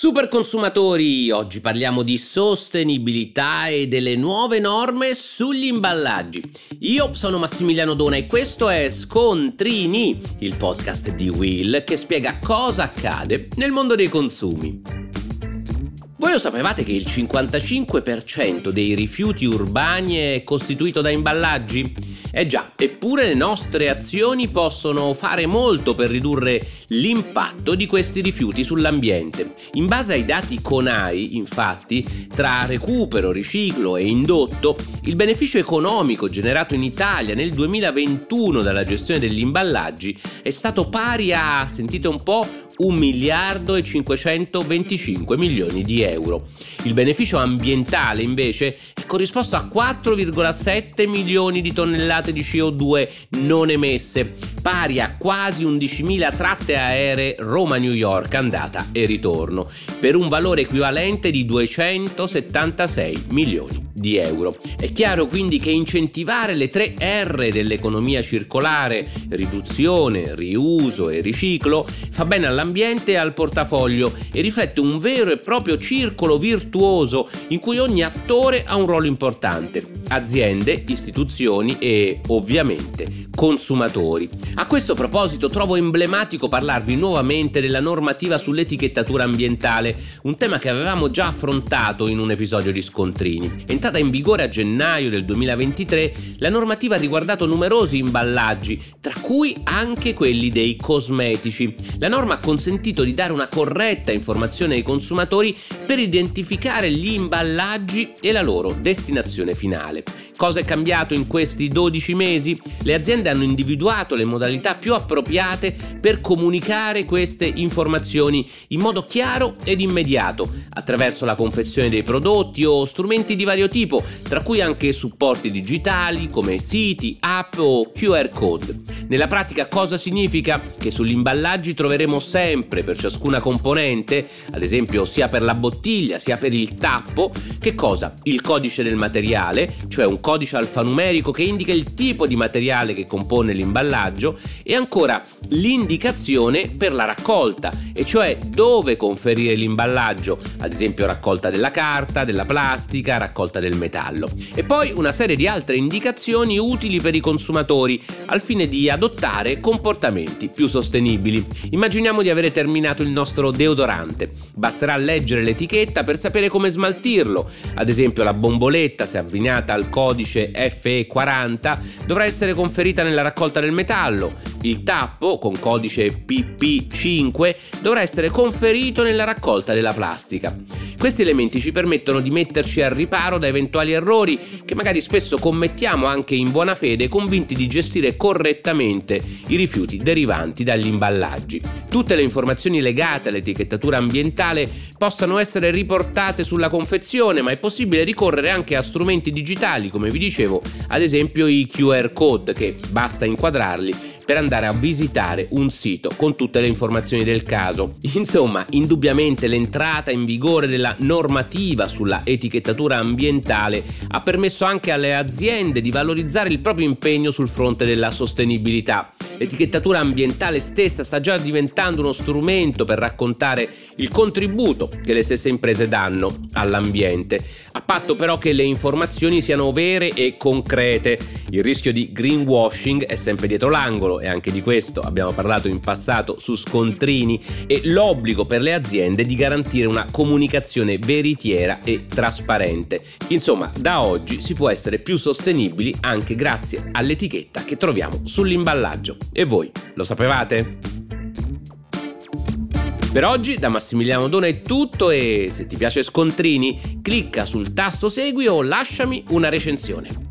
Super consumatori, oggi parliamo di sostenibilità e delle nuove norme sugli imballaggi. Io sono Massimiliano Dona e questo è Scontrini, il podcast di Will che spiega cosa accade nel mondo dei consumi. Voi lo sapevate che il 55% dei rifiuti urbani è costituito da imballaggi? Eh già, eppure le nostre azioni possono fare molto per ridurre l'impatto di questi rifiuti sull'ambiente. In base ai dati CONAI, infatti, tra recupero, riciclo e indotto, il beneficio economico generato in Italia nel 2021 dalla gestione degli imballaggi è stato pari a, sentite un po', 1 miliardo e 525 milioni di euro. Il beneficio ambientale invece è corrisposto a 4,7 milioni di tonnellate di CO2 non emesse, pari a quasi 11.000 tratte aeree Roma-New York andata e ritorno, per un valore equivalente di 276 milioni di euro. È chiaro quindi che incentivare le tre R dell'economia circolare, riduzione, riuso e riciclo, fa bene all'ambiente e al portafoglio e riflette un vero e proprio circolo virtuoso in cui ogni attore ha un ruolo importante aziende, istituzioni e ovviamente consumatori. A questo proposito trovo emblematico parlarvi nuovamente della normativa sull'etichettatura ambientale, un tema che avevamo già affrontato in un episodio di Scontrini. Entrata in vigore a gennaio del 2023, la normativa ha riguardato numerosi imballaggi, tra cui anche quelli dei cosmetici. La norma ha consentito di dare una corretta informazione ai consumatori per identificare gli imballaggi e la loro destinazione finale. Cosa è cambiato in questi 12 mesi? Le aziende hanno individuato le modalità più appropriate per comunicare queste informazioni in modo chiaro ed immediato, attraverso la confezione dei prodotti o strumenti di vario tipo, tra cui anche supporti digitali come siti, app o QR code. Nella pratica cosa significa? Che sugli imballaggi troveremo sempre per ciascuna componente, ad esempio sia per la bottiglia sia per il tappo, che cosa? Il codice del materiale, cioè un codice alfanumerico che indica il tipo di materiale che compone l'imballaggio e ancora l'indicazione per la raccolta, e cioè dove conferire l'imballaggio, ad esempio raccolta della carta, della plastica, raccolta del metallo. E poi una serie di altre indicazioni utili per i consumatori al fine di adottare comportamenti più sostenibili. Immaginiamo di avere terminato il nostro deodorante. Basterà leggere l'etichetta per sapere come smaltirlo. Ad esempio la bomboletta, se abbinata al codice FE40, dovrà essere conferita nella raccolta del metallo. Il tappo, con codice PP5, dovrà essere conferito nella raccolta della plastica. Questi elementi ci permettono di metterci al riparo da eventuali errori che magari spesso commettiamo anche in buona fede convinti di gestire correttamente i rifiuti derivanti dagli imballaggi. Tutte le informazioni legate all'etichettatura ambientale possano essere riportate sulla confezione, ma è possibile ricorrere anche a strumenti digitali, come vi dicevo, ad esempio i QR code che basta inquadrarli per andare a visitare un sito con tutte le informazioni del caso. Insomma, indubbiamente l'entrata in vigore della normativa sulla etichettatura ambientale ha permesso anche alle aziende di valorizzare il proprio impegno sul fronte della sostenibilità. L'etichettatura ambientale stessa sta già diventando uno strumento per raccontare il contributo che le stesse imprese danno all'ambiente, a patto però che le informazioni siano vere e concrete. Il rischio di greenwashing è sempre dietro l'angolo e anche di questo abbiamo parlato in passato su scontrini e l'obbligo per le aziende di garantire una comunicazione veritiera e trasparente. Insomma, da oggi si può essere più sostenibili anche grazie all'etichetta che troviamo sull'imballaggio. E voi lo sapevate? Per oggi da Massimiliano Dona è tutto e se ti piace Scontrini clicca sul tasto segui o lasciami una recensione.